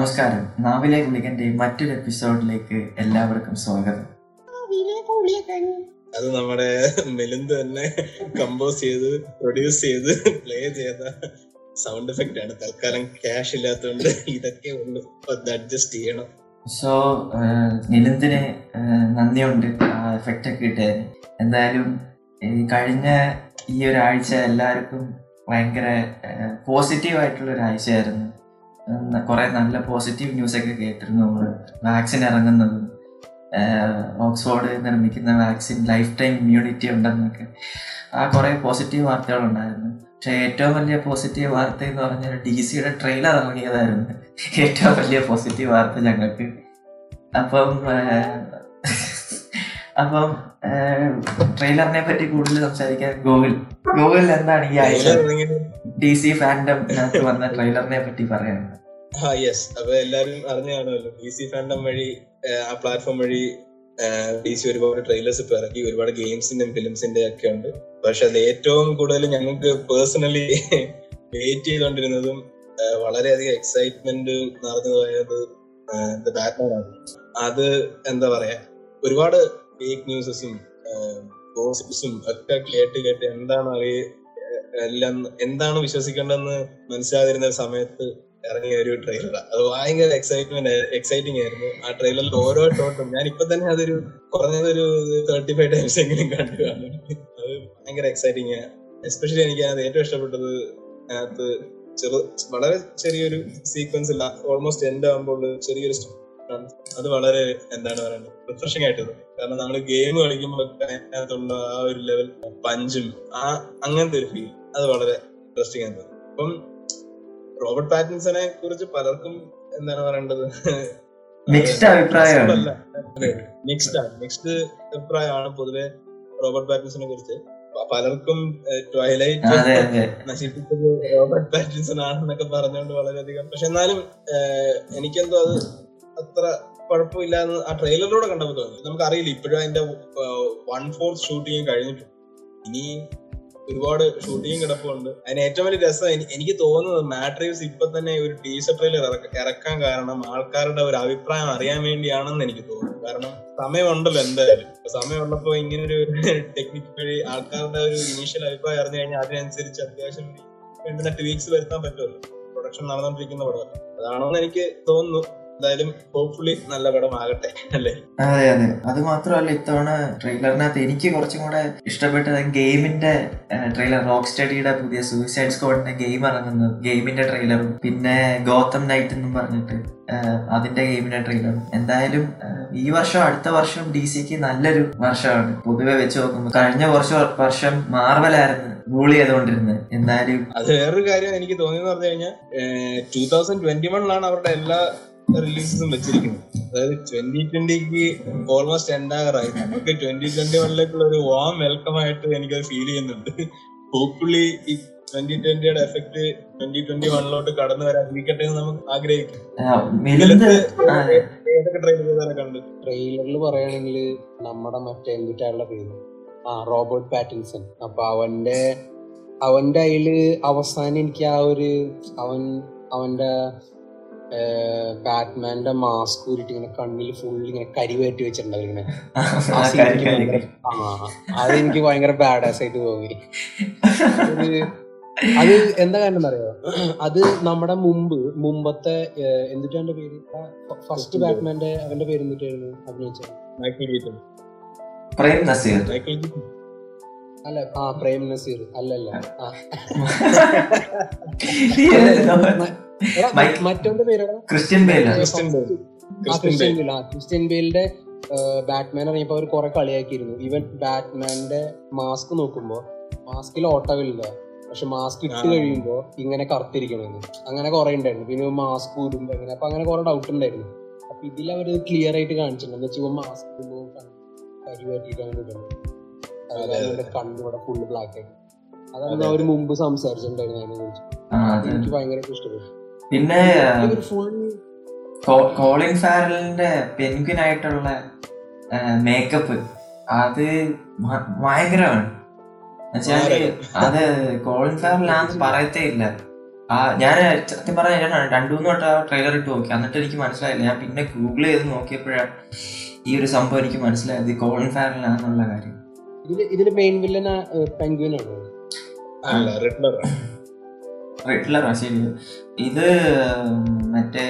നമസ്കാരം. നാവിലെ ഗുളികന്റെ മറ്റൊരു എപ്പിസോഡിലേക്ക് എല്ലാവർക്കും സ്വാഗതം. അത് നമ്മുടെ മെലിന്ത് തന്നെ കമ്പോസ് ചെയ്ത് പ്രൊഡ്യൂസ് ചെയ്ത് പ്ലേ ചെയ്ത സൗണ്ട് എഫക്റ്റ് ആണ്. തൽക്കാലം ക്യാഷ് ഇല്ലാത്തതുകൊണ്ട് ഇതൊക്കെ ഉള്ളു അഡ്ജസ്റ്റ് ചെയ്യണം. സോ നിലന്തിന് നന്ദിയുണ്ട്. ആ എഫക്റ്റ് ഒക്കെ കിട്ടിയതിന് എന്തായാലും ഈ കഴിഞ്ഞ ഈ ഒരാഴ്ച എല്ലാവർക്കും ഭയങ്കര പോസിറ്റീവ് ആയിട്ടുള്ള ഒരു ആഴ്ചയായിരുന്നു കുറെ നല്ല പോസിറ്റീവ് ന്യൂസ് ഒക്കെ കേട്ടിരുന്നു നമ്മൾ വാക്സിൻ ഇറങ്ങുന്നതും. ഓക്സ്ഫോർഡ് നിർമ്മിക്കുന്ന വാക്സിൻ ലൈഫ് ടൈം ഇമ്മ്യൂണിറ്റി ഉണ്ടെന്നൊക്കെ. ആ കുറേ പോസിറ്റീവ് വാർത്തകളുണ്ടായിരുന്നു. പക്ഷെ ഏറ്റവും വലിയ പോസിറ്റീവ് വാർത്ത എന്ന് പറഞ്ഞാൽ ഡി സിയുടെ ട്രെയിലർ ഇറങ്ങിയതായിരുന്നു. ഏറ്റവും വലിയ പോസിറ്റീവ് വാർത്ത ഞങ്ങൾക്ക്. അപ്പം അപ്പം ട്രെയിലറിനെ പറ്റി കൂടുതൽ സംസാരിക്കാൻ ഗൂഗിൾ ഗൂഗിൾ എന്താണ് ഈ ആഴ്ച ഡി സി ഫാൻഡം വന്ന ട്രെയിലറിനെ പറ്റി പറയാനുള്ളത് ആ യെസ് അപ്പൊ എല്ലാരും അറിഞ്ഞു കാണുമല്ലോ. ഡി സി ഫാൻഡം വഴി ആ പ്ലാറ്റ്ഫോം വഴി ഡി സി ഒരുപാട് ട്രെയിലേഴ്സ് ഇപ്പൊ ഇറക്കി. ഒരുപാട് ഗെയിംസിന്റെയും ഫിലിംസിന്റെ ഒക്കെ ഉണ്ട്. പക്ഷെ അത് ഏറ്റവും കൂടുതൽ ഞങ്ങൾക്ക് പേഴ്സണലി വെയിറ്റ് ചെയ്തുകൊണ്ടിരുന്നതും വളരെയധികം എക്സൈറ്റ്മെന്റ് നടന്നതായത് ബാറ്റ്മാൻ ആണ്. അത് എന്താ പറയാ? ഒരുപാട് ഫേക്ക് ന്യൂസസും ഗോസിപ്സും ഒക്കെ കേട്ട് കേട്ട് എന്താണ് അറിയ എല്ലാം എന്താണ് വിശ്വസിക്കേണ്ടതെന്ന് മനസ്സിലാതിരുന്ന സമയത്ത് ഇറങ്ങിയ ഒരു ട്രെയിലറാണ് അത് ഭയങ്കര എക്സൈറ്റ്മെന്റ് എക്സൈറ്റിംഗ് ആയിരുന്നു. ആ ട്രെയിലറിൽ ഓരോ ഷോട്ടും ഞാൻ ഇപ്പൊ തന്നെ അതൊരു കുറഞ്ഞതൊരു തേർട്ടി ഫൈവ് ടൈംസ് എങ്കിലും കണ്ടു. കാണും അത് ഭയങ്കര എക്സൈറ്റിംഗ് ആണ് എസ്പെഷ്യലി എനിക്ക് അത് ഏറ്റവും ഇഷ്ടപ്പെട്ടത് അതിനകത്ത് ചെറു വളരെ ചെറിയൊരു സീക്വൻസ് ഇല്ല ഓൾമോസ്റ്റ് എൻഡ് ആകുമ്പോൾ ചെറിയൊരു അത് വളരെ എന്താണ് പറയുന്നത് റിഫ്രഷിംഗ് ആയിട്ട് കാരണം നമ്മൾ ഗെയിം കളിക്കുമ്പോൾ അതിനകത്തുള്ള ആ ഒരു ലെവൽ പഞ്ചും ആ അങ്ങനത്തെ ഒരു ഫീൽ അത് വളരെ ഇൻട്രസ്റ്റിംഗ് ആണ്. അപ്പം റോബർട്ട് പാറ്റിൻസനെ കുറിച്ച് പലർക്കും എന്താണ് പറയേണ്ടത്? മിക്സ്ഡ് അഭിപ്രായമാണ്. മിക്സ്ഡ് ആണ്. മിക്സ്ഡ് അഭിപ്രായമാണ് പൊതുവെ റോബർട്ട് പാറ്റിൻസനെ കുറിച്ച്. പലർക്കും ട്വൈലൈറ്റ് നശിപ്പിച്ചത് റോബർട്ട് പാറ്റിൻസൺ ആണെന്നൊക്കെ പറഞ്ഞുകൊണ്ട് വളരെയധികം. പക്ഷെ എന്നാലും എനിക്കെന്തോ അത് അത്ര കുഴപ്പമില്ല എന്ന് ആ ട്രെയിലറിലൂടെ കണ്ടപ്പോൾ തോന്നി. നമുക്ക് അറിയില്ല ഇപ്പോഴും അതിന്റെ വൺ ഫോർത്ത് ഷൂട്ടിംഗ് കഴിഞ്ഞിട്ടുണ്ട്. ഇനി ഒരുപാട് ഷൂട്ടിങ് കിടപ്പുണ്ട്. അതിന് ഏറ്റവും വലിയ രസം എനിക്ക് തോന്നുന്നത് മാട്രീവ്സ് ഇപ്പൊ തന്നെ ഒരു ടീസർ ട്രെയിലർ ഇറക്കാൻ കാരണം ആൾക്കാരുടെ ഒരു അഭിപ്രായം അറിയാൻ വേണ്ടിയാണെന്ന് എനിക്ക് തോന്നുന്നു. കാരണം സമയമുണ്ടല്ലോ എന്തായാലും. സമയമുള്ളപ്പോ ഇങ്ങനെ ഒരു ടെക്നിക്ക് വഴി ആൾക്കാരുടെ ഒരു ഇനീഷ്യൽ അഭിപ്രായം അറിഞ്ഞു കഴിഞ്ഞാൽ അതിനനുസരിച്ച് അത്യാവശ്യം വേണ്ടുന്ന വീക്സ് വരുത്താൻ പറ്റുമല്ലോ. പ്രൊഡക്ഷൻ നടന്നുകൊണ്ടിരിക്കുന്ന പടം. അതാണെന്ന് എനിക്ക് തോന്നുന്നു. എന്തായാലും ഹോപ്പ്ഫുള്ളി നല്ല പടമാകട്ടെ അല്ലേ? അതെ അതെ. അത് മാത്രമല്ല ഇത്തവണ ട്രെയിലറിനകത്ത് എനിക്ക് കുറച്ചും കൂടെ ഇഷ്ടപ്പെട്ടത് ഗെയിമിന്റെ ട്രെയിലർ റോക്ക് സ്റ്റഡിയുടെ പുതിയ സൂയിസൈഡ് സ്ക്വാഡിന്റെ ഗെയിം ഇറങ്ങുന്നത് ഗെയിമിന്റെ ട്രെയിലറും പിന്നെ ഗോത്തം നൈറ്റ് എന്നും പറഞ്ഞിട്ട് അതിന്റെ ഗെയിമിന്റെ ട്രെയിലറും എന്തായാലും ഈ വർഷം അടുത്ത വർഷം ഡി സിക്ക് നല്ലൊരു വർഷമാണ്. പൊതുവെ വെച്ച് നോക്കുമ്പോൾ കഴിഞ്ഞ കുറച്ച് വർഷം മാർവലായിരുന്നു റൂൾ ചെയ്തുകൊണ്ടിരുന്നത് എന്തായാലും അത് വേറൊരു കാര്യം എനിക്ക് തോന്നിയെന്ന് പറഞ്ഞു കഴിഞ്ഞാൽ ടൂ തൗസൻഡ് ട്വന്റി വണ്ണിലാണ് അവരുടെ എല്ലാ റിലീസസും വെച്ചിരിക്കുന്നത് അതായത് ട്വന്റി ട്വന്റിക്ക് ഓൾമോസ്റ്റ് എൻഡാകറായി നമുക്ക് ട്വന്റി ട്വന്റി വണ്ണിലേക്കുള്ള ഒരു വാം വെൽക്കം ആയിട്ട് എനിക്കത് ഫീൽ ചെയ്യുന്നുണ്ട്. ഹോപ്പ്ഫുള്ളി ഈ ട്വന്റി ട്വന്റിയുടെ എഫക്ട് ട്വന്റി ട്വന്റി വണ്ണിലോട്ട് കടന്നു വരാതിരിക്കട്ടെ എന്ന് നമുക്ക് ആഗ്രഹിക്കാം. ഏതൊക്കെ ട്രെയിലർ കണ്ട്? ട്രെയിലറിൽ പറയുകയാണെങ്കിൽ നമ്മുടെ മറ്റേ എന്തിട്ടാളുടെ പേര് ആ റോബർട്ട് പാറ്റിൻസൺ. അപ്പൊ അവന്റെ അവന്റെ അതിൽ അവസാനം എനിക്ക് ആ ഒരു അവൻ അവന്റെ ബാറ്റ്മാന്റെ മാസ്ക് ഊരിട്ട് ഇങ്ങനെ കണ്ണിൽ ഫുൾ ഇങ്ങനെ കരിവേറ്റി വെച്ചിട്ടുണ്ട് അത് എനിക്ക് ഭയങ്കര ബാഡാസ് ആയിട്ട് തോന്നി. അത് എന്താ കാരണം അറിയോ അത് നമ്മുടെ മുമ്പ് മുമ്പത്തെ എന്തിട്ടാണ് പേര്? ഫസ്റ്റ് ബാറ്റ്മാന്റെ അവന്റെ പേര്. എന്തിട്ടായിരുന്നു? അഭിനയിച്ചത്? അല്ല ആ പ്രേം നസീർ. അല്ലല്ല. മറ്റോന്റെ പേരാണ് ക്രിസ്ത്യൻ ബേൽ. ക്രിസ്ത്യൻ ബേലിന്റെ ബാറ്റ്മാൻ ഇറങ്ങിയപ്പോ അവർ കുറെ കളിയാക്കിയിരുന്നു. ഈവൻ ബാറ്റ്മാന്റെ മാസ്ക് നോക്കുമ്പോ മാസ്കിൽ ഓട്ടമില്ല. പക്ഷെ മാസ്ക് ഇട്ട് കഴിയുമ്പോ ഇങ്ങനെ കറുത്തിരിക്കണമെന്ന് അങ്ങനെ കുറെ ഉണ്ടായിരുന്നു പിന്നെ മാസ്ക് ഊരുമ്പോ അങ്ങനെ അപ്പൊ അങ്ങനെ കുറെ ഡൗട്ട് ഉണ്ടായിരുന്നു അപ്പൊ ഇതിൽ അവർ ക്ലിയർ ആയിട്ട് കാണിച്ചിട്ടുണ്ട്. എന്ന് വെച്ചാൽ മാസ്ക് കരി പറ്റിയിട്ടാണ് ഇടുന്നത്. അതായത് കണ്ണിവിടെ ഫുള്ള് ബ്ലാക്ക് ആയി അതാണ് അവർ മുമ്പ് സംസാരിച്ചിട്ടുണ്ടായിരുന്നു എനിക്ക് ഭയങ്കര ഇഷ്ടപ്പെട്ടു. പിന്നെ ഫുൾ കോളിൻ ഫാരലിന്റെ പെൻഗ്വിൻ ആയിട്ടുള്ള മേക്കപ്പ് അത് ഭയങ്കരമാണ്. എന്നുവെച്ചാൽ അത്. കോളിൻ ഫാരലാന്ന് പറയത്തേ ഇല്ല. ആ ഞാൻ സത്യം പറഞ്ഞ ഞാൻ രണ്ടു മൂന്ന് വട്ടം ആ ട്രെയിലർ ഇട്ട് നോക്കി. എന്നിട്ട് എനിക്ക് മനസ്സിലായില്ല. ഞാൻ പിന്നെ ഗൂഗിൾ ചെയ്ത് നോക്കിയപ്പോഴാണ് ഈ ഒരു സംഭവം എനിക്ക് മനസ്സിലായത് കോളിൻ ഫാരലാണെന്നുള്ള കാര്യം. ഇതിൽ ഇതിൽ മെയിൻ വില്ലൻ പെൻഗ്വിൻ ആണോ? അല്ല ശരി. ഇത് മറ്റേ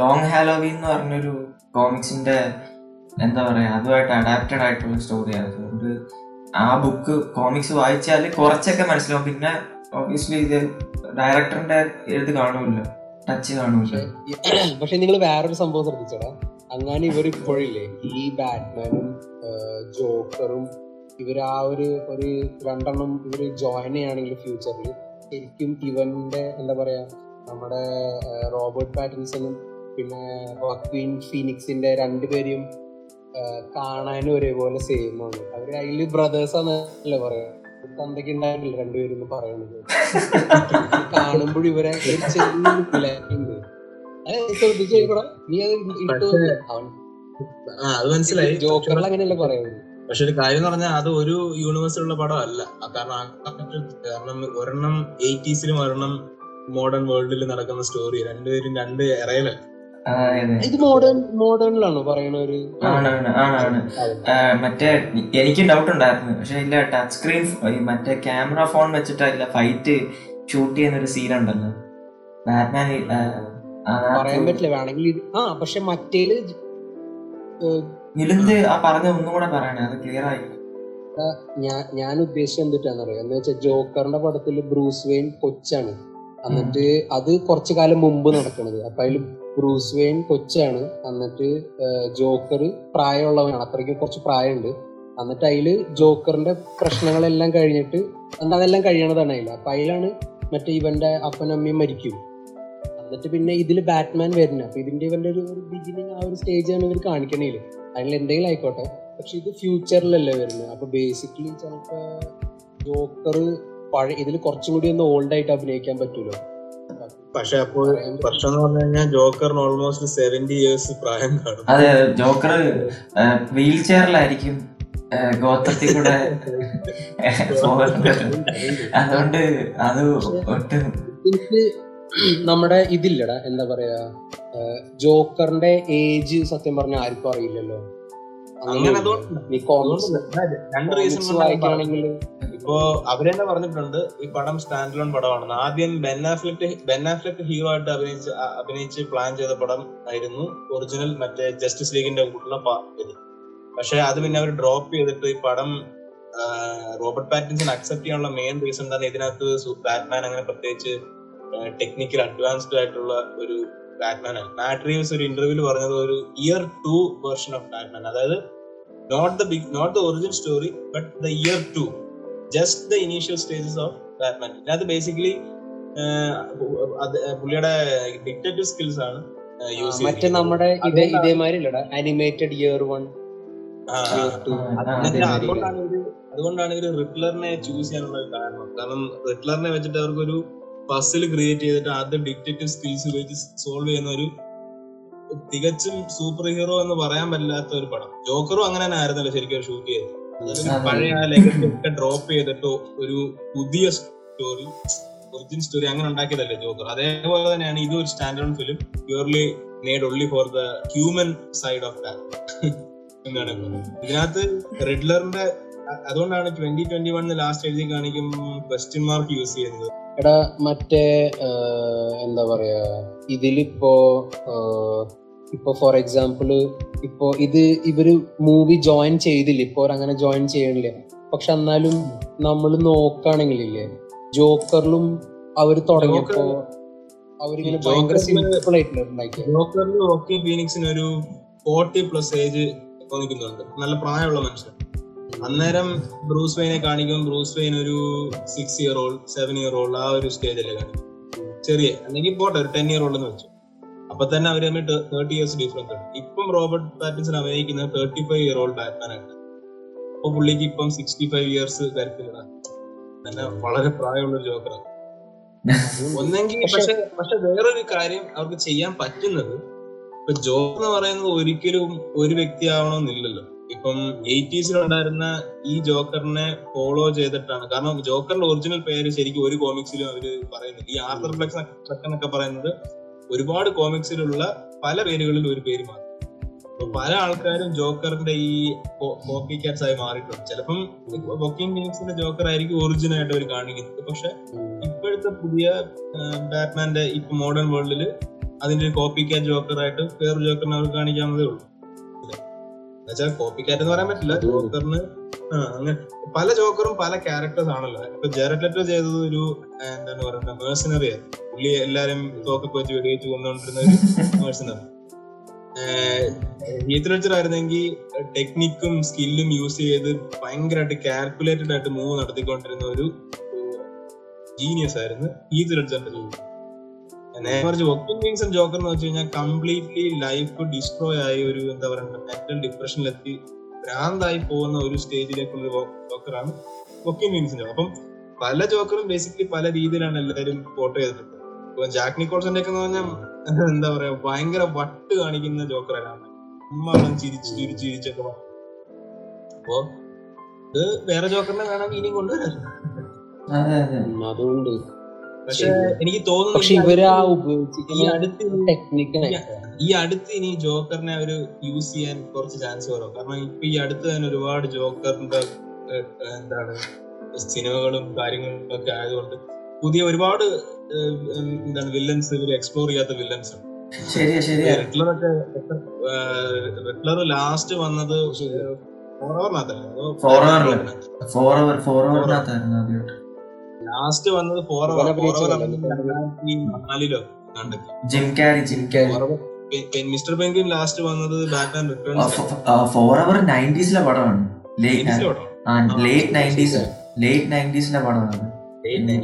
ലോങ് ഹാലോവീൻ എന്ന് പറഞ്ഞൊരു കോമിക്സിന്റെ എന്താ പറയാ അതുമായിട്ട് അഡാപ്റ്റഡ് ആയിട്ടുള്ള സ്റ്റോറിയാണ് അതുകൊണ്ട് ആ ബുക്ക് കോമിക്സ് വായിച്ചാൽ കുറച്ചൊക്കെ മനസ്സിലാവും. പിന്നെ ഓബിയസ്ലി ഇത് ഡയറക്ടറിന്റെ എഴുതി കാണുമല്ലോ ടച്ച് കാണുമല്ലോ പക്ഷെ നിങ്ങൾ വേറൊരു സംഭവം ശ്രദ്ധിച്ചടാ. അങ്ങനെ ഇവർ ഇപ്പോഴില്ലേ ഈ ബാറ്റ്മാനും ജോക്കറും ഇവർ ആ ഒരു ഒരു രണ്ടെണ്ണം ഇവർ ജോയിൻ ചെയ്യുകയാണെങ്കിൽ ഫ്യൂച്ചറിൽ ശരിക്കും ഇവന്റെ എന്താ പറയാ നമ്മുടെ റോബർട്ട് പാറ്റിൻസണും പിന്നെ ക്വീൻ ഫീനിക്സിന്റെ രണ്ടുപേരെയും കാണാനും ഒരേപോലെ സെയിം ആണ്. അവർ അതിൽ ബ്രദേഴ്സ് ആണല്ലേ പറയാ. തന്തയ്ക്ക് ഉണ്ടായിട്ടില്ല രണ്ടുപേരും എന്ന് പറയണത് കാണുമ്പോൾ ഇവരെ പിള്ളേരുണ്ട്. അത് ശ്രദ്ധിച്ചു നോക്കടാ. നീ അത് ഇട്ട് അവൻ ആ അത് മനസ്സിലായി. ജോക്കറിൽ അങ്ങനെയല്ല പറയുന്നത്? പക്ഷെ ഒരു കാര്യം എന്ന് പറഞ്ഞാൽ അത് ഒരു യൂണിവേഴ്സിലുള്ള പടം അല്ല കാരണം ആ- കാരണം ഒരെണ്ണം എയ്റ്റീസിലും ഒരെണ്ണം മോഡേൺ വേൾഡിൽ നടക്കുന്ന സ്റ്റോറി രണ്ടുപേരും രണ്ട് ഇറയിലല്ല. ഇത് മോഡേൺ മോഡേണിലാണോ പറയണ ഒരു ആണാണ് ആണാണ് ആ, മറ്റേ എനിക്ക് ഡൗട്ട് ഉണ്ടായിരുന്നു. പക്ഷെ ഇല്ല ടച്ച് സ്ക്രീൻ മറ്റേ ക്യാമറ ഫോൺ വെച്ചിട്ടില്ല ഫൈറ്റ് ഷൂട്ട് ചെയ്യുന്ന ഒരു സീൻ ഉണ്ടല്ലോ. ബാറ്റ്മാൻ പറയാൻ പറ്റില്ല. വേണമെങ്കിൽ ആ പക്ഷെ മറ്റേൽ ആ ഒന്നും അത് ക്ലിയർ ആയി. ഞാൻ ഞാൻ ഉദ്ദേശിച്ചത് എന്തിട്ടാന്നറിയോ? എന്ന് വെച്ചാൽ ജോക്കറിന്റെ പടത്തിൽ ബ്രൂസ് വെയിൻ കൊച്ചാണ്. എന്നിട്ട് അത് കുറച്ചു കാലം മുമ്പ് നടക്കണത്. അപ്പൊ അതിൽ ബ്രൂസ് വെയിൻ കൊച്ചാണ്. എന്നിട്ട് ജോക്കർ പ്രായമുള്ളവനാണ്. അത്രയ്ക്ക് കുറച്ച് പ്രായമുണ്ട്. എന്നിട്ട് അതിൽ ജോക്കറിന്റെ പ്രശ്നങ്ങളെല്ലാം കഴിഞ്ഞിട്ട് എന്താ അതെല്ലാം കഴിയണതാണ് അതിൽ അപ്പൊ അതിലാണ് മറ്റേ ഇവന്റെ അപ്പനമ്മയും മരിക്കും. എന്നിട്ട് പിന്നെ ഇതിൽ ബാറ്റ്മാൻ വരുന്നത് അപ്പൊ ഇതിന്റെ ഇവന്റെ ഒരു ബിഗിനിങ് ആ ഒരു സ്റ്റേജാണ് ഇവർ കാണിക്കണേൽ അതിൽ എന്തെങ്കിലും ആയിക്കോട്ടെ. പക്ഷെ ഇത് ഫ്യൂച്ചറിലല്ലേ വരുന്നത്. അപ്പൊ ബേസിക്കലി ചിലപ്പോ ജോക്കർ പഴയ ഇതിൽ കുറച്ചും കൂടി ഒന്ന് ഓൾഡ് ആയിട്ട് അഭിനയിക്കാൻ പറ്റൂലോ? പക്ഷെ അപ്പോൾ പ്രശ്നം എന്ന് പറഞ്ഞു കഴിഞ്ഞാൽ ജോക്കറിന് ഓൾമോസ്റ്റ് സെവന്റി ഇയേഴ്സ് പ്രായം കാണും. അതെ ജോക്കർ വീൽ ചെയറിലായിരിക്കും ഗോത്രത്തിൽ കൂടെ അതുകൊണ്ട് അത് ഒട്ടും നമ്മുടെ ഇതില്ലടാ എന്താ പറയാ? ജോക്കറിന്റെ ഏജ് സത്യം പറഞ്ഞ ആർക്കും അറിയില്ലല്ലോ. അങ്ങനെ നീ കോമിക്സ് രണ്ട് റീസൺ വായിക്കുകയാണെങ്കിൽ ഇപ്പോ അവരെന്നെ പറഞ്ഞിട്ടുണ്ട് ഈ പടം സ്റ്റാൻഡ് ലോൺ പടമാണെന്ന്. ആദ്യം ബെന്നാഫ്ലെറ്റ് ബെന്നാഫ്ലെറ്റ് ഹീറോ ആയിട്ട് അഭിനയിച്ച് അഭിനയിച്ച് പ്ലാൻ ചെയ്ത പടം ആയിരുന്നു ഒറിജിനൽ മറ്റേ ജസ്റ്റിസ് ലീഗിന്റെ കൂട്ടുള്ള പ- ഇത്. പക്ഷെ അത് പിന്നെ അവർ ഡ്രോപ്പ് ചെയ്തിട്ട് ഈ പടം റോബർട്ട് പാറ്റിൻസൺ അക്സെപ്റ്റ് ചെയ്യാനുള്ള മെയിൻ റീസൺ തന്നെ ഇതിനകത്ത് ബാറ്റ്മാൻ അങ്ങനെ പ്രത്യേകിച്ച് ടെക്നിക്കൽ അഡ്വാൻസ്ഡ് ആയിട്ടുള്ള ഒരു ബാറ്റ്മാൻ ആണ്. മാറ്റ് റീവ്സ് ഒരു ഇന്റർവ്യൂൽ പറഞ്ഞത് ഒരു year two version of Batman അതായത് not the big not the original story but the year two just the initial stages of Batman ഇതിനകത്ത് ബേസിക്കലി പുള്ളിയുടെ ഡിക്റ്റേറ്റീവ് സ്കിൽസ് ആണ് യൂസ് മറ്റേ നമ്മുടെ ഇതേ ഇതേമാതിരി അനിമേറ്റഡ് ഇയർ വൺ അതുകൊണ്ടാണ് ഇവർ റിട്ട്ലറിനെ ചൂസ് ചെയ്യാനുള്ള കാരണം. കാരണം റിട്ട്ലറിനെ വെച്ചിട്ട് അവർക്കൊരു പസിൽ ക്രിയേറ്റ് ചെയ്തിട്ട് ആദ്യം ഡിക്റ്റേറ്റീവ് സ്കിൽസ് ഉപയോഗിച്ച് സോൾവ് ചെയ്യുന്ന ഒരു തികച്ചും സൂപ്പർ ഹീറോ എന്ന് പറയാൻ പറ്റാത്ത ഒരു പടം. ജോക്കറും അങ്ങനെ തന്നെ ആയിരുന്നല്ലോ ശരിക്കും ഷൂട്ട് ചെയ്തത്. പഴയ ആ ലെഗസി ഒക്കെ ഡ്രോപ്പ് ചെയ്തിട്ട് ഒരു പുതിയ സ്റ്റോറി ഒറിജിൻ സ്റ്റോറി അങ്ങനെ ഉണ്ടാക്കിയതല്ലേ ജോക്കർ അതേപോലെ തന്നെയാണ് ഇത് ഒരു standard film purely made only for the human side of that എന്നാണ്. ഇതിനകത്ത് റെഡ്ലറിന്റെ അതുകൊണ്ടാണ് ട്വന്റി ട്വന്റി വണ്ണിന് ലാസ്റ്റ് എഴുതി കാണിക്കും ക്വസ്റ്റ്യൻ മാർക്ക് യൂസ് ചെയ്യുന്നത്. എടാ മറ്റേ എന്താ പറയാ ഇതിലിപ്പോ ഇപ്പൊ ഫോർ എക്സാമ്പിൾ ഇപ്പോ ഇത് ഇവർ മൂവി ജോയിൻ ചെയ്തില്ല? ഇപ്പൊ അങ്ങനെ ജോയിൻ ചെയ്യണില്ല? പക്ഷെ എന്നാലും നമ്മൾ നോക്കുകയാണെങ്കിലില്ലേ ജോക്കറിലും അവർ തുടങ്ങിയപ്പോ അവരിങ്ങനെ ഭയങ്കര സിമ്പിൾ ഫീനിക്സിന് ഒരു ഫോർട്ടി പ്ലസ് ഏജ് തോന്നിക്കുന്നുണ്ട്. നല്ല പ്രായമുള്ള മനുഷ്യൻ. അന്നേരം ബ്രൂസ് വെയിനെ കാണിക്കും. ബ്രൂസ് വെയിൻ ഒരു six year old seven year old ആ ഒരു സ്റ്റേജല്ലേ കാണിക്കും. ചെറിയ അല്ലെങ്കിൽ പോട്ടെ ഒരു ടെൻ ഇയർ ഓൾഡ് എന്ന് വെച്ചു. അപ്പൊ തന്നെ അവർ തമ്മിൽ തേർട്ടി ഇയേഴ്സ് ഡിഫറൻസ് ഉണ്ട്. ഇപ്പം റോബർട്ട് പാറ്റിൻസൺ അഭിനയിക്കുന്നത് thirty five year old Batman ആണ്. അപ്പൊ പുള്ളിക്ക് ഇപ്പം സിക്സ്റ്റി ഫൈവ് ഇയേഴ്സ് കരുത്തുകളാണ് തന്നെ വളരെ പ്രായമുള്ള ഒരു ജോക്കറാണ് ഒന്നെങ്കിൽ പക്ഷെ- പക്ഷെ പക്ഷെ വേറൊരു കാര്യം അവർക്ക് ചെയ്യാൻ പറ്റുന്നത് ഇപ്പൊ ജോക്ക് എന്ന് പറയുന്നത് ഒരിക്കലും ഒരു വ്യക്തി ആവണമെന്നില്ലല്ലോ ഇപ്പൊ എയ്റ്റീസിലുണ്ടായിരുന്ന ഈ ജോക്കറിനെ ഫോളോ ചെയ്തിട്ടാണ്. കാരണം ജോക്കറിന്റെ ഒറിജിനൽ പേര് ശരിക്കും ഒരു കോമിക്സിലും അവർ പറയുന്നില്ല. ഈ ആർത്തർ ഫ്ലെക്സ് എന്നൊക്കെ പറയുന്നത് ഒരുപാട് കോമിക്സിലുള്ള പല പേരുകളിൽ ഒരു പേര് മാറി പല ആൾക്കാരും ജോക്കറിന്റെ ഈ കോപ്പി ക്യാറ്റ്സ് ആയി മാറിയിട്ടുണ്ട്. ചിലപ്പം വോക്കിംഗ് ഫിനിക്സിന്റെ ജോക്കർ ആയിരിക്കും ഒറിജിനൽ ആയിട്ട് അവർ കാണിക്കുന്നത്. പക്ഷെ ഇപ്പോഴത്തെ പുതിയ ബാറ്റ്മാന്റെ ഇപ്പൊ മോഡേൺ വേൾഡിൽ അതിന്റെ കോപ്പി ക്യാറ്റ് ജോക്കറായിട്ട് വേറെ ജോക്കറിനെ അവർ കാണിക്കാവുന്നതേ ഉള്ളൂ. എന്നുവെച്ചാൽ കോപ്പി കാറ്റ് എന്ന് പറയാൻ പറ്റില്ല ജോക്കറിന് അങ്ങനെ പല ജോക്കറും പല ക്യാരക്ടേഴ്സ് ആണല്ലോ. ഇപ്പൊ ജെറഡ് ലെറ്റർ ചെയ്തത് ഒരു എന്താണ് പറയുന്നത് മേഴ്സണറി ആയിരുന്നു. പുള്ളി എല്ലാരും തോക്കൊക്കെ വെച്ച് വെടിവെച്ച് കൊണ്ടുകൊണ്ടിരുന്ന ഒരു മേഴ്സണറി ഹീത്ത് ലെറ്റർ ആയിരുന്നെങ്കിൽ ടെക്നിക്കും സ്കില്ലും യൂസ് ചെയ്ത് ഭയങ്കരമായിട്ട് കാൽക്കുലേറ്റഡ് ആയിട്ട് മൂവ് നടത്തിക്കൊണ്ടിരുന്ന ഒരു ജീനിയസ് ആയിരുന്നു ഹീത്ത് ലെറ്ററിന്റെ മറിച്ച് മീൻസ് ജോക്കർ എന്ന് വെച്ച് കഴിഞ്ഞാൽ കംപ്ലീറ്റ്ലി ലൈഫ് ഡിസ്ട്രോയ് ആയി ഒരു എന്താ പറയുക മെന്റൽ ഡിപ്രഷനിലെത്തി ഭ്രാന്തായി പോകുന്ന ഒരു സ്റ്റേജിലേക്കുള്ള ജോക്കറാണ് വോക്കിംഗ് മീൻസിന്റെ അപ്പം പല ജോക്കറും ബേസിക്കലി പല രീതിയിലാണ് എല്ലാവരും ഫോട്ടോ ചെയ്തിട്ടുള്ളത്. ഇപ്പൊ ജാക്ക് നിക്കോൾസന്റെ ഒക്കെ എന്ന് പറഞ്ഞാൽ എന്താ പറയാ ഭയങ്കര വട്ട് കാണിക്കുന്ന ജോക്കറാണ് ഉമ്മ ചിരിച്ച് ചിരിച്ച് ചിരിച്ചൊക്കെ വ- അപ്പോ ഇത് വേറെ ജോക്കറിനെ വേണമെങ്കിൽ ഇനിയും കൊണ്ടുവരാം അതെ അതെ. അതുകൊണ്ട് പക്ഷെ എനിക്ക് പക്ഷെ തോന്നുന്നു ഇവർ ആ ഈ ഉപയോഗിച്ചിരിക്കുന്ന അടുത്ത് ടെക്നിക്കാണ് ഈ അടുത്ത് ഇനി ജോക്കറിനെ അവർ യൂസ് ചെയ്യാൻ കുറച്ച് ചാൻസ് കുറവ്. കാരണം ഇപ്പൊ ഈ അടുത്ത് തന്നെ ഒരുപാട് ജോക്കറിന്റെ എന്താണ് സിനിമകളും കാര്യങ്ങളും ഒക്കെ ആയതുകൊണ്ട് പുതിയ ഒരുപാട് എന്താണ് വില്ലൻസ് ഇവർ എക്സ്പ്ലോർ ചെയ്യാത്ത വില്ലൻസ് ഉണ്ട് റിട്ലറൊക്കെ റിട്ലർ ലാസ്റ്റ് വന്നത് ഫോർ ൽ. ഫോർ അവർ ഫോർ അവർ ആദ്യമായിട്ട്. ലാസ്റ്റ് വന്നത് forever നാലിലോ? Jim Carrey Jim Carrey mister penguin last വന്നത് ബാറ്റ്മാൻ റിട്ടേൺസ് ഫോർ അവർ നയന്റീസിലെ പടമാണ്. ലേറ്റ് നയന്റീസ് ലേറ്റ് നയന്റീസിലെ പടമാണ്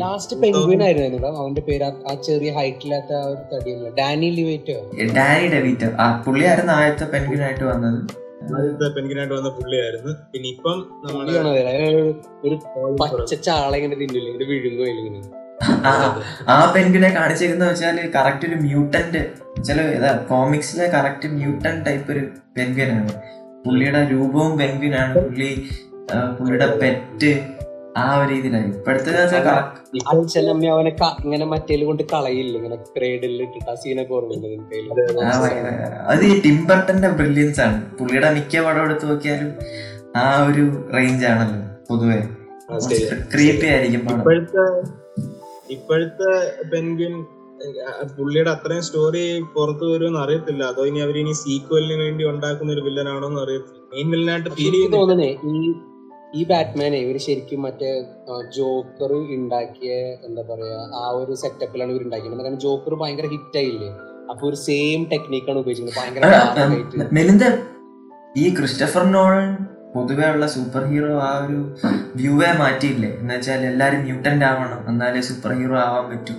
ലാസ്റ്റ് പെൻഗ്വിൻ ആയിരുന്നു അവന്റെ പേര് ആ- ചെറിയ ഹൈറ്റില്ലാത്ത ഒരു തടിയല്ല? ഡാനി ലിവേറ്റോ? ഡാനി ഡെവിറ്റോ ആ പുള്ളിയായിരുന്നു ആദ്യത്തെ പെൻഗ്വിനായിട്ട് വന്നത്. ആദ്യത്തെ പെൻഗിനായിട്ട് വന്ന പുള്ളിയായിരുന്നു. പിന്നെ ഇപ്പം നമ്മുടെ ഒരു- ഒരു പച്ച ചാള ഇങ്ങനെ തിന്നില്ല? ഇങ്ങനെ വിഴുങ്ങോ ഇങ്ങനെ. ആ ആ പെൻഗ്വിനെ കാണിച്ചേക്കുന്ന വെച്ചാൽ കറക്റ്റ് ഒരു മ്യൂട്ടന്റ് ചില കോമിക്സിലെ കറക്റ്റ് മ്യൂട്ടന്റ് ടൈപ്പ് ഒരു പെൻഗിനാണ് പുള്ളിയുടെ രൂപവും പെൻഗിനാണ് പുള്ളി പുള്ളിയുടെ പെറ്റ് ആ ഒരു രീതിയിലാണ് ഇപ്പോഴത്തെ അവനെ ക- ഇങ്ങനെ മറ്റേൽ കൊണ്ട് കളയില്ല. ഇങ്ങനെ ക്രേഡിൽ ഇട്ടിട്ട് ആ സീനൊക്കെ ഓർമ്മയുണ്ട് അത് ഈ ടിംബർട്ടന്റെ ബ്രില്യൻസ് ആണ്. പുള്ളിയുടെ മിക്ക പടം എടുത്തു നോക്കിയാലും ആ ഒരു റേഞ്ച് ആണല്ലോ പൊതുവെ. ക്രീപ്പി ആയിരിക്കും ഇപ്പോഴത്തെ ഇപ്പോഴത്തെ പെൻഗ്വിൻ പുള്ളിയുടെ അത്രയും സ്റ്റോറി പുറത്തു വരുമെന്ന് അറിയത്തില്ല. അതോ ഇനി അവർ ഇനി സീക്വലിന് വേണ്ടി ഉണ്ടാക്കുന്ന ഒരു വില്ലനാണോ എന്ന് അറിയത്തില്ല. മെയിൻ വില്ലനായിട്ട് ഫീൽ തോന്നണേ ഈ ബാറ്റ്മാനെ ഇവർ ശരിക്കും മറ്റേ ജോക്കർ ഉണ്ടാക്കിയ എന്താ പറയാ ആ ഒരു സെറ്റപ്പിലാണ് ഇവർ ഉണ്ടാക്കിയത്. കാരണം ജോക്കർ ഭയങ്കര ഹിറ്റ് ആയില്ലേ? അപ്പൊ ഒരു സെയിം ടെക്നിക്കാണ് ഉപയോഗിക്കുന്നത് ഭയങ്കര ഈ ക്രിസ്റ്റഫർ നോളൻ പൊതുവേ ഉള്ള സൂപ്പർ ഹീറോ ആ ഒരു വ്യൂവേ മാറ്റിയില്ലേ? എന്ന് വെച്ചാൽ എല്ലാരും മ്യൂട്ടന്റ് ആവണം എന്നാലേ സൂപ്പർ ഹീറോ ആവാൻ പറ്റൂ.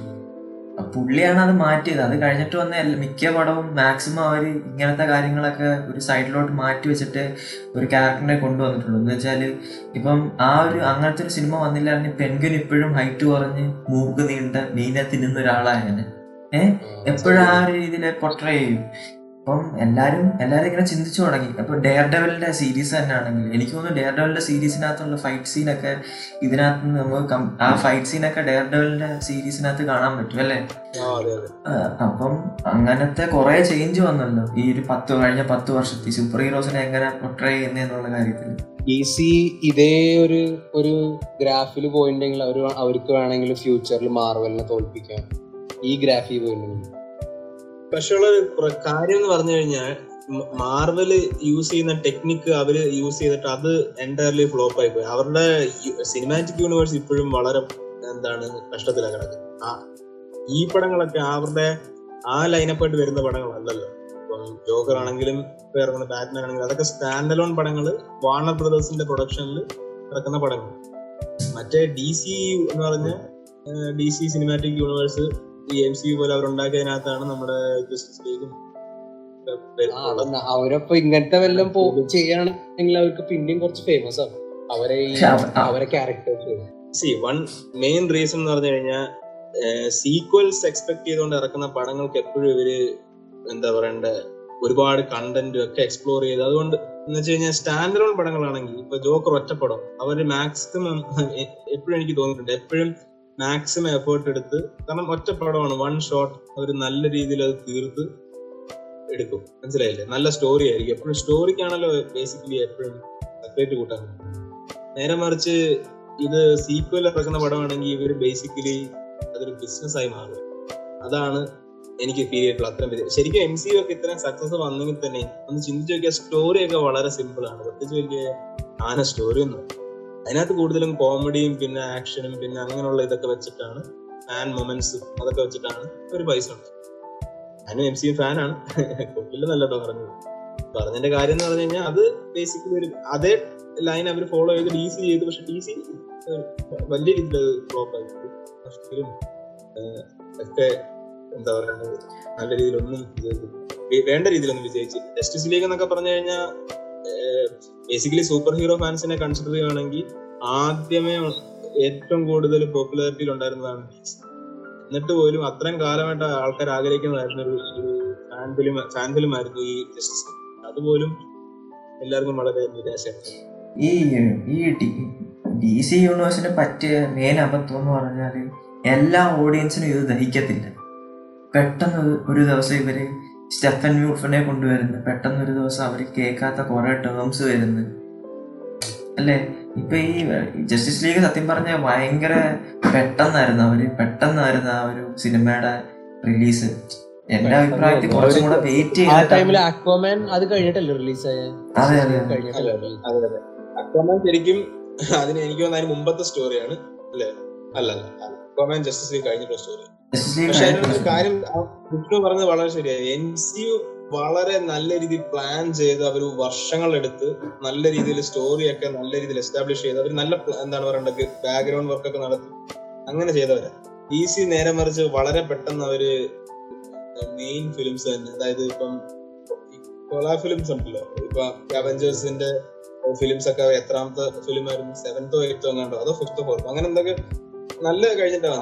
പുള്ളിയാണ് അത് മാറ്റിയത്. അത് കഴിഞ്ഞിട്ട് വന്ന മിക്ക പടവും മാക്സിമം അവർ ഇങ്ങനത്തെ കാര്യങ്ങളൊക്കെ ഒരു സൈഡിലോട്ട് മാറ്റി വെച്ചിട്ട് ഒരു ക്യാരക്ടറിനെ കൊണ്ടുവന്നിട്ടുള്ളൂ. എന്ന് വെച്ചാൽ ഇപ്പം ആ ഒരു അങ്ങനത്തെ ഒരു സിനിമ വന്നില്ലായിരുന്നു പെൻഗുൻ ഇപ്പോഴും ഹൈറ്റ് കുറഞ്ഞ് മൂക്ക് നീണ്ട മീനെ തിന്നുന്ന ഒരാളായാണ് എപ്പോഴും ആ ഒരു രീതിയിൽ പൊട്രേ ചെയ്യും. അപ്പം എല്ലാവരും എല്ലാരും ഇങ്ങനെ ചിന്തിച്ചു തുടങ്ങി. അപ്പോൾ ഡെയർ ഡെവലിന്റെ സീരീസ് തന്നെ ആണെങ്കിൽ എനിക്ക് തോന്നുന്നു ഡെയർ ഡെവലിന്റെ സീരീസിനകത്തുള്ള ഫൈറ്റ് സീനൊക്കെ ഇതിനകത്ത് നിന്ന് നമുക്ക് ആ ഫൈറ്റ് സീനൊക്കെ ഡെയർ ഡെവലിന്റെ സീരീസിനകത്ത് കാണാൻ പറ്റും അല്ലേ? അപ്പം അങ്ങനത്തെ കുറെ ചേഞ്ച് വന്നല്ലോ ഈ ഒരു പത്ത് കഴിഞ്ഞ പത്ത് വർഷത്തിൽ. സൂപ്പർ ഹീറോസിനെ എങ്ങനെ പൊട്രേ ചെയ്യുന്നതെന്നുള്ള കാര്യത്തിൽ. ഡി സി ഇതേ ഒരു ഒരു ഗ്രാഫിൽ പോയിട്ടുണ്ടെങ്കിൽ അവർ അവർക്ക് വേണമെങ്കിൽ ഫ്യൂച്ചറിൽ മാർവലിനെ തോൽപ്പിക്കാം. ഈ ഗ്രാഫിൽ പോയിട്ടുണ്ടെങ്കിൽ പക്ഷെ ഉള്ള കാര്യം എന്ന് പറഞ്ഞു കഴിഞ്ഞാൽ മാർവൽ യൂസ് ചെയ്യുന്ന ടെക്നിക്ക് അവർ യൂസ് ചെയ്തിട്ട് അത് എന്റയർലി ഫ്ലോപ്പ് ആയി പോയി. അവരുടെ സിനിമാറ്റിക് യൂണിവേഴ്സ് ഇപ്പോഴും വളരെ എന്താണ് കഷ്ടത്തിലാണ് കിടക്കുന്നത് ആ ഈ പടങ്ങളൊക്കെ അവരുടെ ആ ലൈനപ്പായിട്ട് വരുന്ന പടങ്ങളല്ലല്ലോ ഇപ്പം ജോക്കർ ആണെങ്കിലും ഇപ്പൊ ഇറങ്ങുന്ന ബാറ്റ്മാൻ ആണെങ്കിലും അതൊക്കെ സ്റ്റാൻഡ് അലോൺ പടങ്ങൾ വാർണർ ബ്രദേഴ്സിന്റെ പ്രൊഡക്ഷനിൽ ഇറക്കുന്ന പടങ്ങൾ മറ്റേ ഡി സി എന്ന് പറഞ്ഞ ഡി സി സിനിമാറ്റിക് യൂണിവേഴ്സ് ഈ എം സി പോലെ അവരുണ്ടാക്കിയതിനകത്താണ് നമ്മുടെ ജസ്റ്റിസ് ലീഗും അവരപ്പോ ഇങ്ങനത്തെ വല്ലതും ചെയ്യണമെങ്കിൽ അവർക്ക് പിന്നെയും കുറച്ച് ഫേമസ് ആണ് അവരെ അവരെ characters C. One main reason എന്ന് പറഞ്ഞു കഴിഞ്ഞാൽ സീക്വൽസ് എക്സ്പെക്ട് ചെയ്തുകൊണ്ട് ഇറക്കുന്ന പടങ്ങൾക്ക് എപ്പോഴും ഇവർ എന്താ പറയണ്ട ഒരുപാട് കണ്ടന്റ് ഒക്കെ എക്സ്പ്ലോർ ചെയ്ത്. അതുകൊണ്ട് എന്ന് വെച്ച് കഴിഞ്ഞാൽ സ്റ്റാൻഡേർഡ് പടങ്ങളാണെങ്കിൽ ഇപ്പൊ ജോക്കർ ഒറ്റപ്പടം. അവർ മാക്സിമം എപ്പോഴും എനിക്ക് തോന്നിയിട്ടുണ്ട്. എപ്പോഴും മാക്സിമം എഫേർട്ട് എടുത്ത് കാരണം ഒറ്റ പടമാണ് വൺ ഷോട്ട് അവർ നല്ല രീതിയിൽ അത് തീർത്ത് എടുക്കും. മനസ്സിലായില്ലേ? നല്ല സ്റ്റോറി ആയിരിക്കും. എപ്പോഴും സ്റ്റോറിക്കാണല്ലോ ബേസിക്കലി എപ്പോഴും സെപ്പറേറ്റ് കൂട്ടാൻ നേരെ മറിച്ച് ഇത് സീക്വൽ ഇറക്കുന്ന പടമാണെങ്കിൽ ഇവർ ബേസിക്കലി അതൊരു ബിസിനസ് ആയി മാറും. അതാണ് എനിക്ക് ഫീൽ ചെയ്തിട്ടുള്ള അത്രയും ശരിക്കും എം സി ഒക്കെ ഇത്രയും സക്സസ് വന്നെങ്കിൽ തന്നെ ഒന്ന് ചിന്തിച്ചു നോക്കിയാൽ സ്റ്റോറി ഒക്കെ വളരെ സിമ്പിൾ ആണ്. പ്രത്യേകിച്ച് വലിയ ആന സ്റ്റോറി ഒന്നും അതിനകത്ത് കൂടുതലും കോമഡിയും പിന്നെ ആക്ഷനും പിന്നെ അങ്ങനെയുള്ള ഇതൊക്കെ വെച്ചിട്ടാണ്. ഫാൻ മൊമെന്റ്സ് അതൊക്കെ വെച്ചിട്ടാണ് ഒരു പൈസ ഉണ്ട് ഞാനും എം സി ഫാനാണ് കൊല്ലില്ലെന്നല്ലോ പറഞ്ഞത്. പറഞ്ഞതിന്റെ കാര്യം എന്ന് പറഞ്ഞു കഴിഞ്ഞാൽ അത് ബേസിക്കലി ഒരു അതേ ലൈൻ അവർ ഫോളോ ചെയ്ത് ഡി സി ചെയ്തു. പക്ഷെ ഡി സി വലിയ രീതിയിൽ ഫ്ലോപ്പ് ആയി. ഒക്കെ എന്താ പറയുന്നത് നല്ല രീതിയിലൊന്നും വിജയിച്ചില്ല. വേണ്ട രീതിയിലൊന്നും വിജയിച്ചു ജസ്റ്റിസ് ലീഗ് എന്നൊക്കെ പറഞ്ഞു കഴിഞ്ഞാൽ ബേസിക്കലി സൂപ്പർ ഹീറോ ഫാൻസിനെ കൺസിഡർ ചെയ്യുകയാണെങ്കിൽ ആദ്യമേ ഏറ്റവും കൂടുതൽ പോപ്പുലാരിറ്റിയിൽ ഉണ്ടായിരുന്നതാണ് എന്നിട്ട് പോലും അത്രയും കാലമായിട്ട് ആൾക്കാർ ആഗ്രഹിക്കുന്നതായിരുന്നു ഒരു ഫാൻ ഫിലിം ഫാൻ ഫിലിം ആയിരുന്നു ഈ ജസ്റ്റിസ് അതുപോലും എല്ലാവർക്കും വളരെ നിരാശയാണ് ഈ ഡി സി യൂണിവേഴ്സിന് പറ്റിയ മെയിൻ അബദ്ധം എന്ന് പറഞ്ഞാൽ എല്ലാ ഓഡിയൻസിനും ഇത് ദഹിക്കത്തില്ല. പെട്ടെന്ന് ഒരു ദിവസം ഇവർ സ്റ്റെഫൻ മ്യൂഫിനെ കൊണ്ടുവരുന്നു. പെട്ടെന്ന് ഒരു ദിവസം അവർ കേൾക്കാത്ത കുറെ ടേംസ് വരുന്നു. അല്ലേ? ഇപ്പൊ ഈ ജസ്റ്റിസ് ലീഗ് സത്യം പറഞ്ഞ ഭയങ്കര പെട്ടെന്നായിരുന്നു അവർ. പെട്ടെന്നായിരുന്നു ആ ഒരു സിനിമയുടെ റിലീസ് എന്റെ അഭിപ്രായത്തിൽ കുറച്ചും കൂടെ വെയിറ്റ് അക്വാമാൻ ശരിക്കും അതിന് എനിക്ക് തോന്നുന്ന അതിന് മുമ്പത്തെ സ്റ്റോറിയാണ് അല്ലേ? അല്ല അല്ല അക്വാമാൻ ജസ്റ്റിസ് ലീഗ് കഴിഞ്ഞിട്ടുള്ള സ്റ്റോറി പക്ഷെ അതിനൊരു കഴിഞ്ഞ കാര്യം വിഷ്ണു പറഞ്ഞത് വളരെ ശരിയായി. എൻ സി യു വളരെ നല്ല രീതിയിൽ പ്ലാൻ ചെയ്ത് അവർ വർഷങ്ങളെടുത്ത് നല്ല രീതിയിൽ സ്റ്റോറിയൊക്കെ നല്ല രീതിയിൽ എസ്റ്റാബ്ലിഷ് ചെയ്ത് അവർ നല്ല എന്താണ് പറയേണ്ടത്? ബാക്ക്ഗ്രൗണ്ട് വർക്ക് ഒക്കെ നടത്തി. അങ്ങനെ ചെയ്തവരാ. ഈസി സി നേരെ മറിച്ച് വളരെ പെട്ടെന്ന് അവർ മെയിൻ ഫിലിംസ് തന്നെ. അതായത് ഇപ്പം കൊളാ ഫിലിംസ് ഉണ്ടല്ലോ. ഇപ്പൊ അവഞ്ചേഴ്സിന്റെ ഫിലിംസ് ഒക്കെ എത്രാമത്തെ ഫിലിം ആയിരുന്നു? സെവൻത്തോ എയ്ത്തോ എങ്ങാണ്ടോ? അതോ ഫിഫ്ത്തോ ഫോർത്തോ അങ്ങനെ എന്തൊക്കെ നല്ല കഴിഞ്ഞിട്ടാണ്.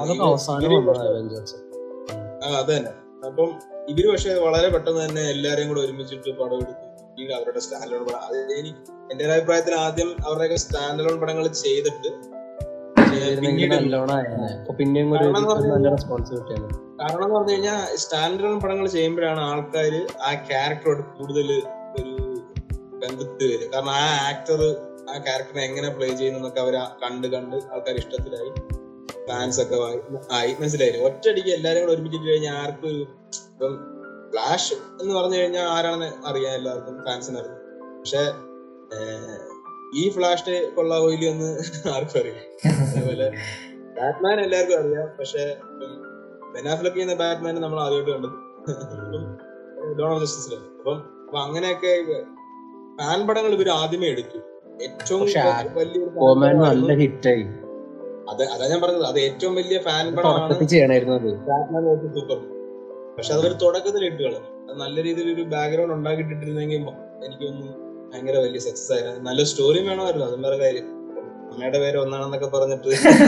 ആ അത് തന്നെ അപ്പം ഇവർ പക്ഷെ വളരെ പെട്ടെന്ന് തന്നെ എല്ലാരെയും കൂടെ ഒരുമിച്ചിട്ട് പടം എടുത്ത് പിന്നീട് അവരുടെ സ്റ്റാൻഡലോൺ പടം. എനിക്ക് എന്റെ ഒരു അഭിപ്രായത്തിൽ ആദ്യം അവരുടെയൊക്കെ സ്റ്റാൻഡലോൺ പടങ്ങൾ ചെയ്തിട്ട് കാരണം എന്ന് പറഞ്ഞു കഴിഞ്ഞാൽ സ്റ്റാൻഡ് പടങ്ങൾ ചെയ്യുമ്പോഴാണ് ആൾക്കാർ ആ ക്യാരക്ടറോട് കൂടുതൽ ഒരു ബന്ധത്തിൽ വരും കാരണം ആ ആക്ടർ ആ ക്യാരക്ടറിനെ എങ്ങനെ പ്ലേ ചെയ്യുന്നൊക്കെ അവർ കണ്ട് കണ്ട് ആൾക്കാർ ഇഷ്ടത്തിലായി. ഫാൻസ് ഒക്കെ ആയി- മനസ്സിലായില്ലേ? ഒറ്റയടിക്ക് എല്ലാരും കൂടെ ഒരുമിച്ചിട്ട് കഴിഞ്ഞാൽ ആർക്കും ഒരു ഇപ്പം ഫ്ലാഷ് എന്ന് പറഞ്ഞു കഴിഞ്ഞാൽ ആരാണെന്ന് അറിയാം എല്ലാവർക്കും ഫാൻസിന് അറിയാം. പക്ഷെ ഈ ഫ്ലാഷ് കൊള്ള ഓയിലി ഒന്ന് ആർക്കും അറിയാം അതേപോലെ ബാറ്റ്മാൻ എല്ലാവർക്കും അറിയാം. പക്ഷെ ബെനാഫിലൊക്കെ ചെയ്യുന്ന ബാറ്റ്മാൻ നമ്മൾ ആദ്യമായിട്ട് കണ്ടത്. ഓഫ് ജസ്റ്റിസിലാണ് അപ്പം അപ്പൊ അങ്ങനെയൊക്കെ ഫാൻ പടങ്ങൾ ഇവർ ആദ്യമേ എടുത്തു. ഏറ്റവും വലിയൊരു. നല്ല ഹിറ്റായി അത് അതാ ഞാൻ പറഞ്ഞത്. അത് ഏറ്റവും വലിയ ഫാൻ പടമാണ്. പക്ഷെ അതൊരു തുടക്കത്തിൽ ഇട്ട് കളഞ്ഞു. അത് നല്ല രീതിയിൽ ഒരു ബാക്ക്ഗ്രൗണ്ട് ഉണ്ടാക്കിയിട്ടിരുന്നെങ്കിൽ എനിക്കൊന്നും ഭയങ്കര വലിയ സക്സസ് ആയിരുന്നു. നല്ല സ്റ്റോറിയും വേണമായിരുന്നു അതും വേറെ കാര്യം. അമ്മയുടെ പേര് ഒന്നാണെന്നൊക്കെ പറഞ്ഞിട്ട്.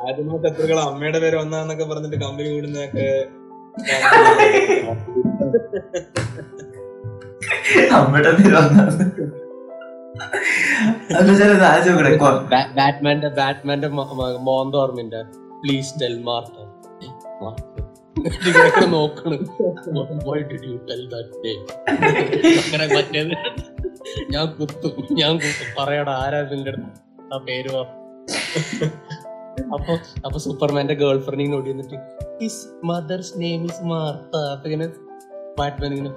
ആദ്യമേ ശത്രുക്കൾ അമ്മയുടെ പേര് ഒന്നാണെന്നൊക്കെ പറഞ്ഞിട്ട് കമ്പനി കൂടുന്നൊക്കെ അമ്മയുടെ പേര് ബാറ്റ്മാന്റെ ബാറ്റ്മാന്റെ മോന്ത ഓർമ്മയുണ്ട്. പ്ലീസ് ടെൽ മാർട്ട ഇങ്ങനെ നോക്കണ്. ഞാൻ കുത്തും. ഞാൻ കുത്തും. പറയടാ ആരാ നിന്റെ അടുത്ത്? ആ പേര് അപ്പൊ അപ്പൊ സൂപ്പർമാന്റെ ഗേൾ ഫ്രണ്ടിങ് നോടി എന്നിട്ട് his mother's name is Martha അപ്പൊ ഇങ്ങനെ ബാറ്റ്മാൻ ഇങ്ങനെ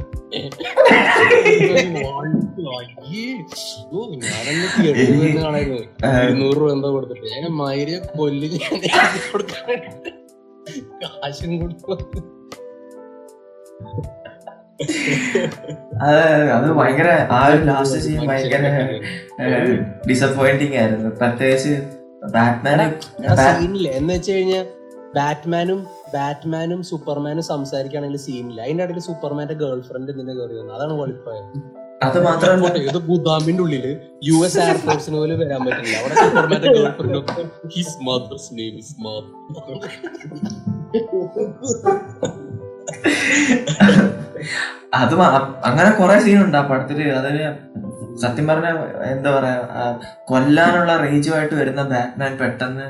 ഇരുന്നൂറ് രൂപ എന്തോ കൊടുത്തിട്ട്. ഞാൻ മൈരിയെ കൊല്ലി ഞാൻ കൊടുക്കാൻ കാശും കൊടുത്തു. അത് ഭയങ്കര ആ ഒരു ലാസ്റ്റ് സീൻ ഭയങ്കര ഡിസപ്പോയിന്റിങ് ആയിരുന്നു. പ്രത്യേകിച്ച് ബാറ്റ്മാനെ സീനില്ല എന്ന് വെച്ച് കഴിഞ്ഞാൽ ബാറ്റ്മാനും ബാറ്റ്മാനും സൂപ്പർമാനും സംസാരിക്കുകയാണെങ്കിൽ സീനില്ല അതിന്റെ ഇടയിൽ സൂപ്പർമാന്റെ ഗേൾ ഫ്രണ്ട് ഇതിന്റെ കയറി വന്നു. അതാണ് ക്വാളിഫയർ അത് മാത്രമല്ല ഇത് ഗുദാമിന്റെ ഉള്ളിൽ യു എസ് എയർഫോഴ്സിന് പോലും വരാൻ പറ്റില്ല. അവിടെ സൂപ്പർമാന്റെ girlfriend his mother's name is അത് അങ്ങനെ കുറെ സീനുണ്ട് ആ പടത്തിൽ. അതിന് സത്യം പറഞ്ഞ എന്താ പറയാ കൊല്ലാനുള്ള റേജുമായിട്ട് വരുന്ന ബാറ്റ്മാൻ പെട്ടെന്ന്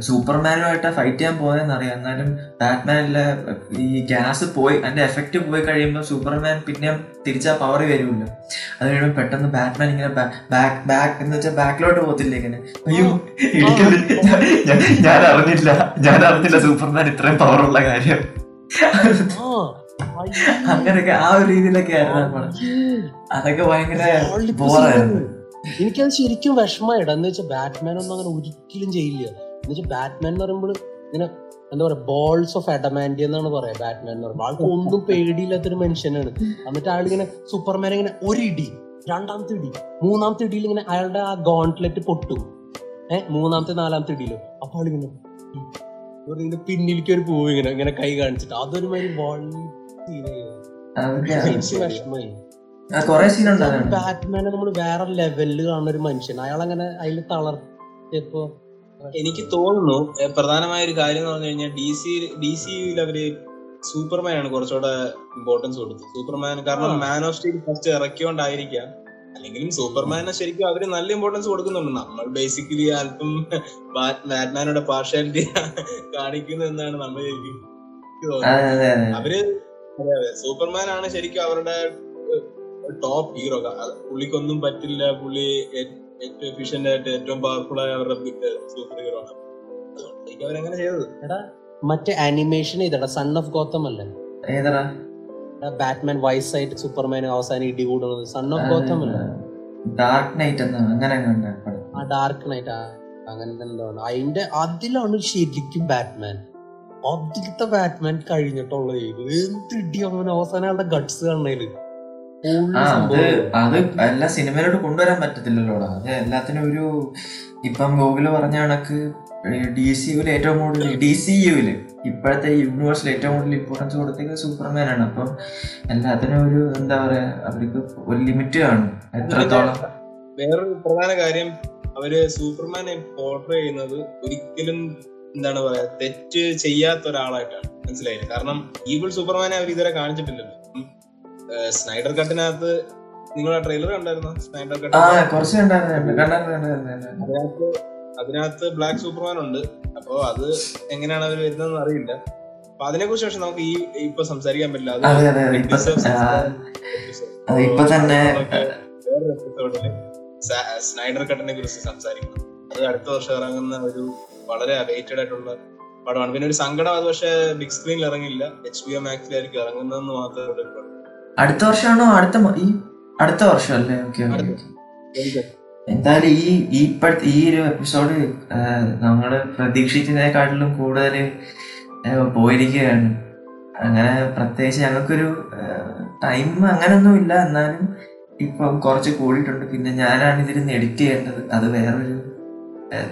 സൂപ്പർമാനുമായിട്ട് ഫൈറ്റ് ചെയ്യാൻ പോയെന്ന് അറിയാം എന്നാലും ബാറ്റ്മാനിലെ ഈ ഗ്യാസ് പോയി അതിന്റെ എഫക്റ്റ് പോയി കഴിയുമ്പോൾ സൂപ്പർമാൻ പിന്നെ തിരിച്ചാ പവർ വരുമല്ലോ. അത് കഴിയുമ്പോൾ പെട്ടെന്ന് ബാറ്റ്മാൻ ഇങ്ങനെ ബാക്ക് ബാക്ക് എന്ന് വെച്ചാൽ ബാക്കിലോട്ട് പോകത്തില്ല ഇങ്ങനെ. അയ്യോ ഞാൻ- അറിഞ്ഞില്ല. ഞാൻ അറിഞ്ഞില്ല സൂപ്പർമാൻ ഇത്രയും പവറുള്ള കാര്യം. അങ്ങനെയൊക്കെ ആ ഒരു രീതിയിലൊക്കെ ആയിരുന്നു അതൊക്കെ ഭയങ്കര ബോറായിരുന്നു എനിക്കത് ശരിക്കും വിഷമമായിട. എന്ന് വെച്ചാൽ ബാറ്റ്മാൻ ഒന്നും അങ്ങനെ ഒരിക്കലും ചെയ്യില്ല. എന്ന് വെച്ചാൽ ബാറ്റ്മാൻ എന്ന് പറയുമ്പോൾ ഇങ്ങനെ എന്താ പറയാ ബോൾസ് ഓഫ് അഡമാൻഡി എന്നാണ് പറയാ ബാറ്റ്മാൻ എന്ന് പറയുമ്പോൾ ആൾക്ക് ഒന്നും പേടിയില്ലാത്തൊരു മനുഷ്യനാണ്. എന്നിട്ട് ആൾ ഇങ്ങനെ സൂപ്പർമാൻ ഇങ്ങനെ ഒരു ഇടി രണ്ടാമത്തെ ഇടി മൂന്നാമത്തെ ഇടിയിൽ ഇങ്ങനെ അയാളുടെ ആ ഗോൺട്ട്ലെറ്റ് പൊട്ടും. ഏഹ് മൂന്നാമത്തെ നാലാമത്തെ ഇടിയിലും. അപ്പൊ ആളിങ്ങനെ. ഇങ്ങനെ പിന്നിലേക്ക് ഒരു പൂവ് ഇങ്ങനെ ഇങ്ങനെ കൈ കാണിച്ചിട്ട് അതൊരു മാതിരി ഉണ്ടായിരുന്നു ബാറ്റ്മാനെ നമ്മൾ വേറെ ലെവലിൽ കാണുന്ന ഒരു മനുഷ്യൻ. അയാൾ അങ്ങനെ അതിൽ തളർത്തിയപ്പോ എനിക്ക് തോന്നുന്നു പ്രധാനമായ ഒരു കാര്യം എന്ന് പറഞ്ഞു കഴിഞ്ഞാൽ ഡി സി ഡി സിയിൽ അവർ സൂപ്പർമാൻ ആണ് കുറച്ചുകൂടെ ഇമ്പോർട്ടൻസ് കൊടുത്തത്. സൂപ്പർമാൻ കാരണം. മാൻ ഓഫ് സ്റ്റീൽ ഫസ്റ്റ് ഇറക്കിയോണ്ടായിരിക്കാം. അല്ലെങ്കിലും സൂപ്പർമാനെ ശരിക്കും അവർ നല്ല ഇമ്പോർട്ടൻസ് കൊടുക്കുന്നുണ്ട്. നമ്മൾ ബേസിക്കലി അല്പം ബാറ്റ്മാനോടെ പാർഷ്യാലിറ്റി കാണിക്കുന്നു എന്നാണ് നമ്മൾ ശരിക്കും അവർ സൂപ്പർമാൻ ആണ് ശരിക്കും അവരുടെ ടോപ്പ് ഹീറോ പുള്ളിക്കൊന്നും പറ്റില്ല. പുള്ളി ഏറ്റവും എഫിഷ്യന്റ് ആയിട്ട് ഏറ്റവും പവർഫുൾ ആയ അവരുടെ സൂപ്പർ ഹീറോ ആണ്. അവരങ്ങനെ ചെയ്തത്? മറ്റേ അനിമേഷൻ ഇതടാ സൺ ഓഫ് ഗോത്തം അല്ലേ? ഏതടാ? ബാറ്റ്മാൻ വയസ്സായിട്ട് സൂപ്പർമാൻ അവസാനം ഇടി കൂടുന്നത്. സൺ ഓഫ് ഗോത്തം അല്ലേ? ഡാർക്ക് നൈറ്റ് എന്ന് അങ്ങനെ ആ ഡാർക്ക് നൈറ്റ് അങ്ങനെ എന്താണ് അതിന്റെ അതിലാണ് ശരിക്കും ബാറ്റ്മാൻ അതിലത്തെ ബാറ്റ്മാൻ കഴിഞ്ഞിട്ടുള്ളത്. എന്ത് ഇടി അവൻ അവസാനം അയാളുടെ ഗട്സ് കാണണേൽ അത് അത് എല്ലാ സിനിമയിലോട്ട് കൊണ്ടുവരാൻ പറ്റത്തില്ലല്ലോടാ. അത് എല്ലാത്തിനും ഒരു ഇപ്പം ഗൂഗിൾ പറഞ്ഞ കണക്ക് ഡി സി യുവിൽ ഏറ്റവും കൂടുതൽ ഡി സി യുവിൽ ഇപ്പോഴത്തെ യൂണിവേഴ്സിൽ ഏറ്റവും കൂടുതൽ ഇമ്പോർട്ടൻസ് കൊടുത്തേക്ക് സൂപ്പർമാൻ ആണ്. അപ്പം എല്ലാത്തിനും ഒരു എന്താ പറയാ അവർക്ക് ഒരു ലിമിറ്റ് കാണും. എത്രത്തോളം? വേറൊരു പ്രധാന കാര്യം അവർ സൂപ്പർമാനെ പോർട്രേ ചെയ്യുന്നത് ഒരിക്കലും എന്താണ് പറയാ തെറ്റ് ചെയ്യാത്ത ഒരാളായിട്ടാണ്. മനസ്സിലായില്ല? കാരണം ഈവിൾ സൂപ്പർമാനെ അവർ ഇതുവരെ കാണിച്ചിട്ടില്ലല്ലോ. സ്നൈഡർ കട്ടിനകത്ത് നിങ്ങൾ ആ ട്രെയിലർ കണ്ടായിരുന്നോ? സ്നൈഡർ കട്ട് അതിനകത്ത് അതിനകത്ത് ബ്ലാക്ക് സൂപ്പർമാൻ ഉണ്ട്. അപ്പോ അത് എങ്ങനെയാണ് അവർ വരുന്നതെന്ന് അറിയില്ല. അപ്പൊ അതിനെ കുറിച്ച് പക്ഷെ നമുക്ക് ഈ ഇപ്പൊ സംസാരിക്കാൻ പറ്റില്ല. വേറൊരു എപ്പിസോഡിൽ സ്നൈഡർ കട്ടിനെ കുറിച്ച് സംസാരിക്കണം അത് അടുത്ത വർഷം ഇറങ്ങുന്ന ഒരു വളരെ അവൈറ്റഡ് ആയിട്ടുള്ള പടമാണ്. പിന്നെ ഒരു സങ്കടം അത് പക്ഷേ ബിഗ് സ്ക്രീനിൽ ഇറങ്ങില്ല. എച്ച് ബി ഒ മാക്സിലായിരിക്കും ഇറങ്ങുന്നതെന്ന് മാത്രമേ ഉള്ളൂ. അടുത്ത വർഷമാണോ? അടുത്ത ഈ അടുത്ത വർഷം അല്ലേ ഓക്കെ എന്തായാലും ഈ ഇപ്പോഴത്തെ ഈ ഒരു എപ്പിസോഡ് നമ്മൾ പ്രതീക്ഷിച്ചതിനെക്കാട്ടിലും കൂടുതൽ പോയിരിക്കുകയാണ്. അങ്ങനെ പ്രത്യേകിച്ച് ഞങ്ങൾക്കൊരു ടൈം അങ്ങനൊന്നും ഇല്ല. എന്നാലും ഇപ്പം കുറച്ച് കൂടിയിട്ടുണ്ട്. പിന്നെ ഞാനാണ് ഇതിരുന്ന് എഡിറ്റ് ചെയ്യേണ്ടത്. അത് വേറൊരു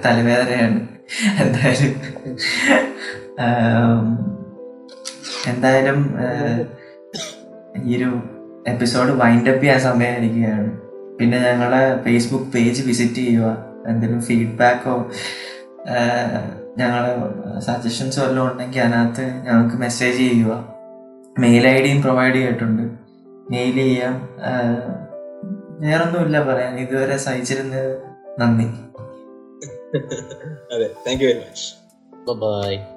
തലവേദനയാണ്. എന്തായാലും എന്തായാലും ഈ ഒരു എപ്പിസോഡ് വൈൻഡ് അപ്പ് ചെയ്യാൻ സമയമായിരിക്കുകയാണ്. പിന്നെ ഞങ്ങളെ ഫേസ്ബുക്ക് പേജ് വിസിറ്റ് ചെയ്യുക എന്തെങ്കിലും ഫീഡ്ബാക്കോ ഞങ്ങളെ സജഷൻസ് വല്ലതും ഉണ്ടെങ്കിൽ അതിനകത്ത് ഞങ്ങൾക്ക് മെസ്സേജ് ചെയ്യുക. മെയിൽ ഐ ഡിയും പ്രൊവൈഡ് ചെയ്തിട്ടുണ്ട്. മെയിൽ ചെയ്യാം. വേറൊന്നുമില്ല പറയാൻ. ഇതുവരെ സഹിച്ചിരുന്നത് നന്ദി. അതെ thank you very much bye